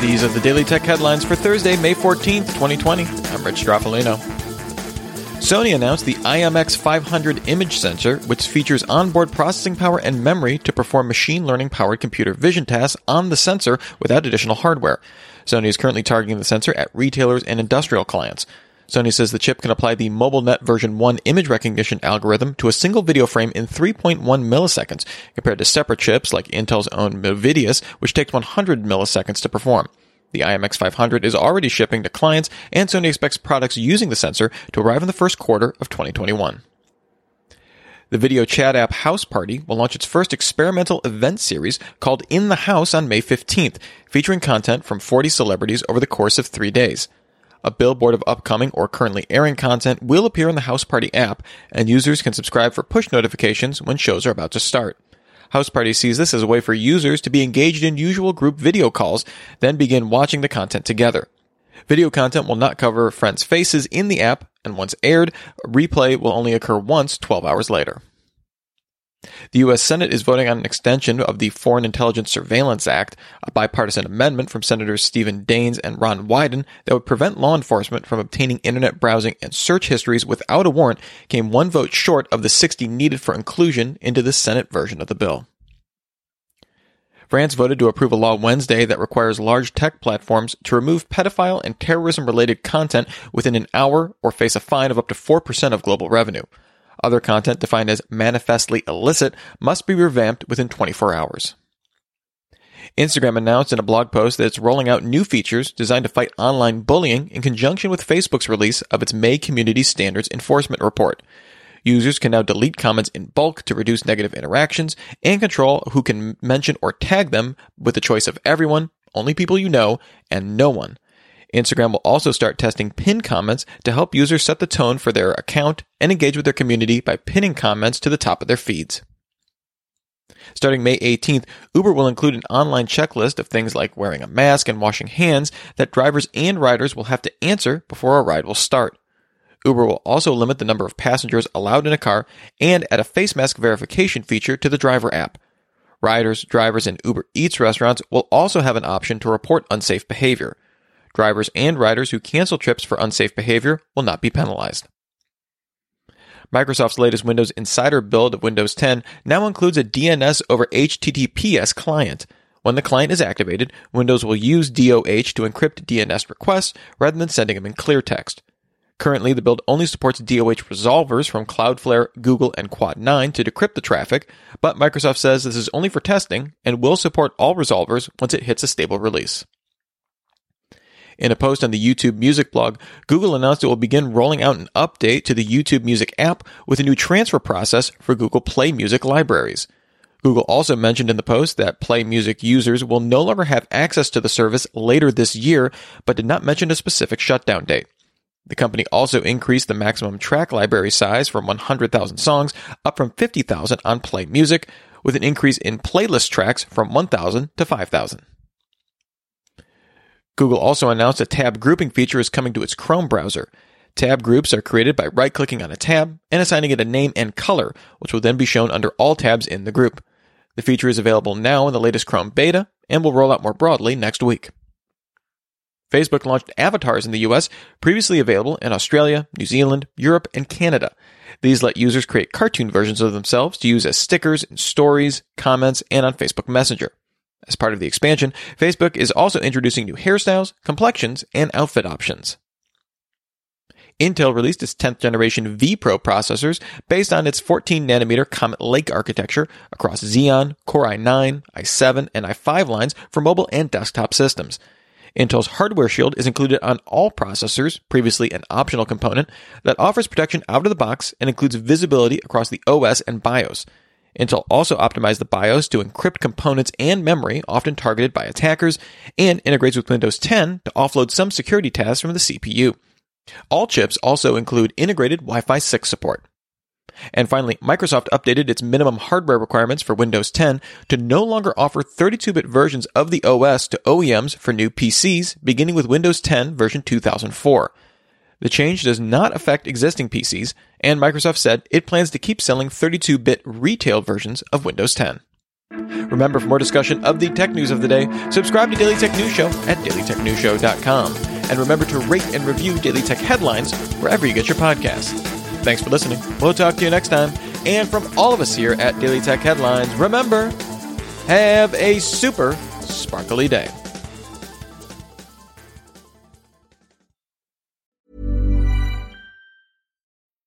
These are the Daily Tech headlines for Thursday, May 14th, 2020. I'm Rich Stroffolino. Sony announced the IMX500 image sensor, which features onboard processing power and memory to perform machine learning powered computer vision tasks on the sensor without additional hardware. Sony is currently targeting the sensor at retailers and industrial clients. Sony says the chip can apply the MobileNet version 1 image recognition algorithm to a single video frame in 3.1 milliseconds, compared to separate chips like Intel's own Movidius, which takes 100 milliseconds to perform. The IMX500 is already shipping to clients, and Sony expects products using the sensor to arrive in the first quarter of 2021. The video chat app Houseparty will launch its first experimental event series called In the House on May 15th, featuring content from 40 celebrities over the course of three days. A billboard of upcoming or currently airing content will appear in the Houseparty app, and users can subscribe for push notifications when shows are about to start. Houseparty sees this as a way for users to be engaged in usual group video calls, then begin watching the content together. Video content will not cover friends' faces in the app, and once aired, replay will only occur once 12 hours later. The U.S. Senate is voting on an extension of the Foreign Intelligence Surveillance Act, a bipartisan amendment from Senators Stephen Daines and Ron Wyden that would prevent law enforcement from obtaining internet browsing and search histories without a warrant, came one vote short of the 60 needed for inclusion into the Senate version of the bill. France voted to approve a law Wednesday that requires large tech platforms to remove pedophile and terrorism related content within an hour or face a fine of up to 4% of global revenue. Other content defined as manifestly illicit must be revamped within 24 hours. Instagram announced in a blog post that it's rolling out new features designed to fight online bullying in conjunction with Facebook's release of its May Community Standards Enforcement Report. Users can now delete comments in bulk to reduce negative interactions and control who can mention or tag them with the choice of everyone, only people you know, and no one. Instagram will also start testing pin comments to help users set the tone for their account and engage with their community by pinning comments to the top of their feeds. Starting May 18th, Uber will include an online checklist of things like wearing a mask and washing hands that drivers and riders will have to answer before a ride will start. Uber will also limit the number of passengers allowed in a car and add a face mask verification feature to the driver app. Riders, drivers, and Uber Eats restaurants will also have an option to report unsafe behavior. Drivers and riders who cancel trips for unsafe behavior will not be penalized. Microsoft's latest Windows Insider build of Windows 10 now includes a DNS over HTTPS client. When the client is activated, Windows will use DOH to encrypt DNS requests rather than sending them in clear text. Currently, the build only supports DOH resolvers from Cloudflare, Google, and Quad9 to decrypt the traffic, but Microsoft says this is only for testing and will support all resolvers once it hits a stable release. In a post on the YouTube Music blog, Google announced it will begin rolling out an update to the YouTube Music app with a new transfer process for Google Play Music libraries. Google also mentioned in the post that Play Music users will no longer have access to the service later this year, but did not mention a specific shutdown date. The company also increased the maximum track library size from 100,000 songs up from 50,000 on Play Music, with an increase in playlist tracks from 1,000 to 5,000. Google also announced a tab grouping feature is coming to its Chrome browser. Tab groups are created by right clicking on a tab and assigning it a name and color, which will then be shown under all tabs in the group. The feature is available now in the latest Chrome beta and will roll out more broadly next week. Facebook launched avatars in the US, previously available in Australia, New Zealand, Europe, and Canada. These let users create cartoon versions of themselves to use as stickers in stories, comments, and on Facebook Messenger. As part of the expansion, Facebook is also introducing new hairstyles, complexions, and outfit options. Intel released its 10th generation vPro processors based on its 14 nanometer Comet Lake architecture across Xeon, Core i9, i7, and i5 lines for mobile and desktop systems. Intel's hardware shield is included on all processors, previously an optional component, that offers protection out of the box and includes visibility across the OS and BIOS. Intel also optimized the BIOS to encrypt components and memory often targeted by attackers and integrates with Windows 10 to offload some security tasks from the CPU. All chips also include integrated Wi-Fi 6 support. And finally, Microsoft updated its minimum hardware requirements for Windows 10 to no longer offer 32-bit versions of the OS to OEMs for new PCs, beginning with Windows 10 version 2004. The change does not affect existing PCs, and Microsoft said it plans to keep selling 32-bit retail versions of Windows 10. Remember, for more discussion of the tech news of the day, subscribe to Daily Tech News Show at dailytechnewsshow.com. And remember to rate and review Daily Tech headlines wherever you get your podcasts. Thanks for listening. We'll talk to you next time. And from all of us here at Daily Tech Headlines, remember, have a super sparkly day.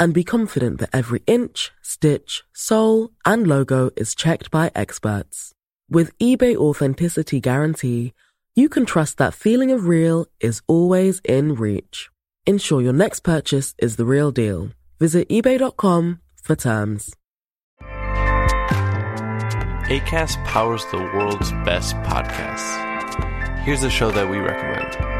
and be confident that every inch, stitch, sole, and logo is checked by experts. With eBay Authenticity Guarantee, you can trust that feeling of real is always in reach. Ensure your next purchase is the real deal. Visit eBay.com for terms. ACAST powers the world's best podcasts. Here's a show that we recommend.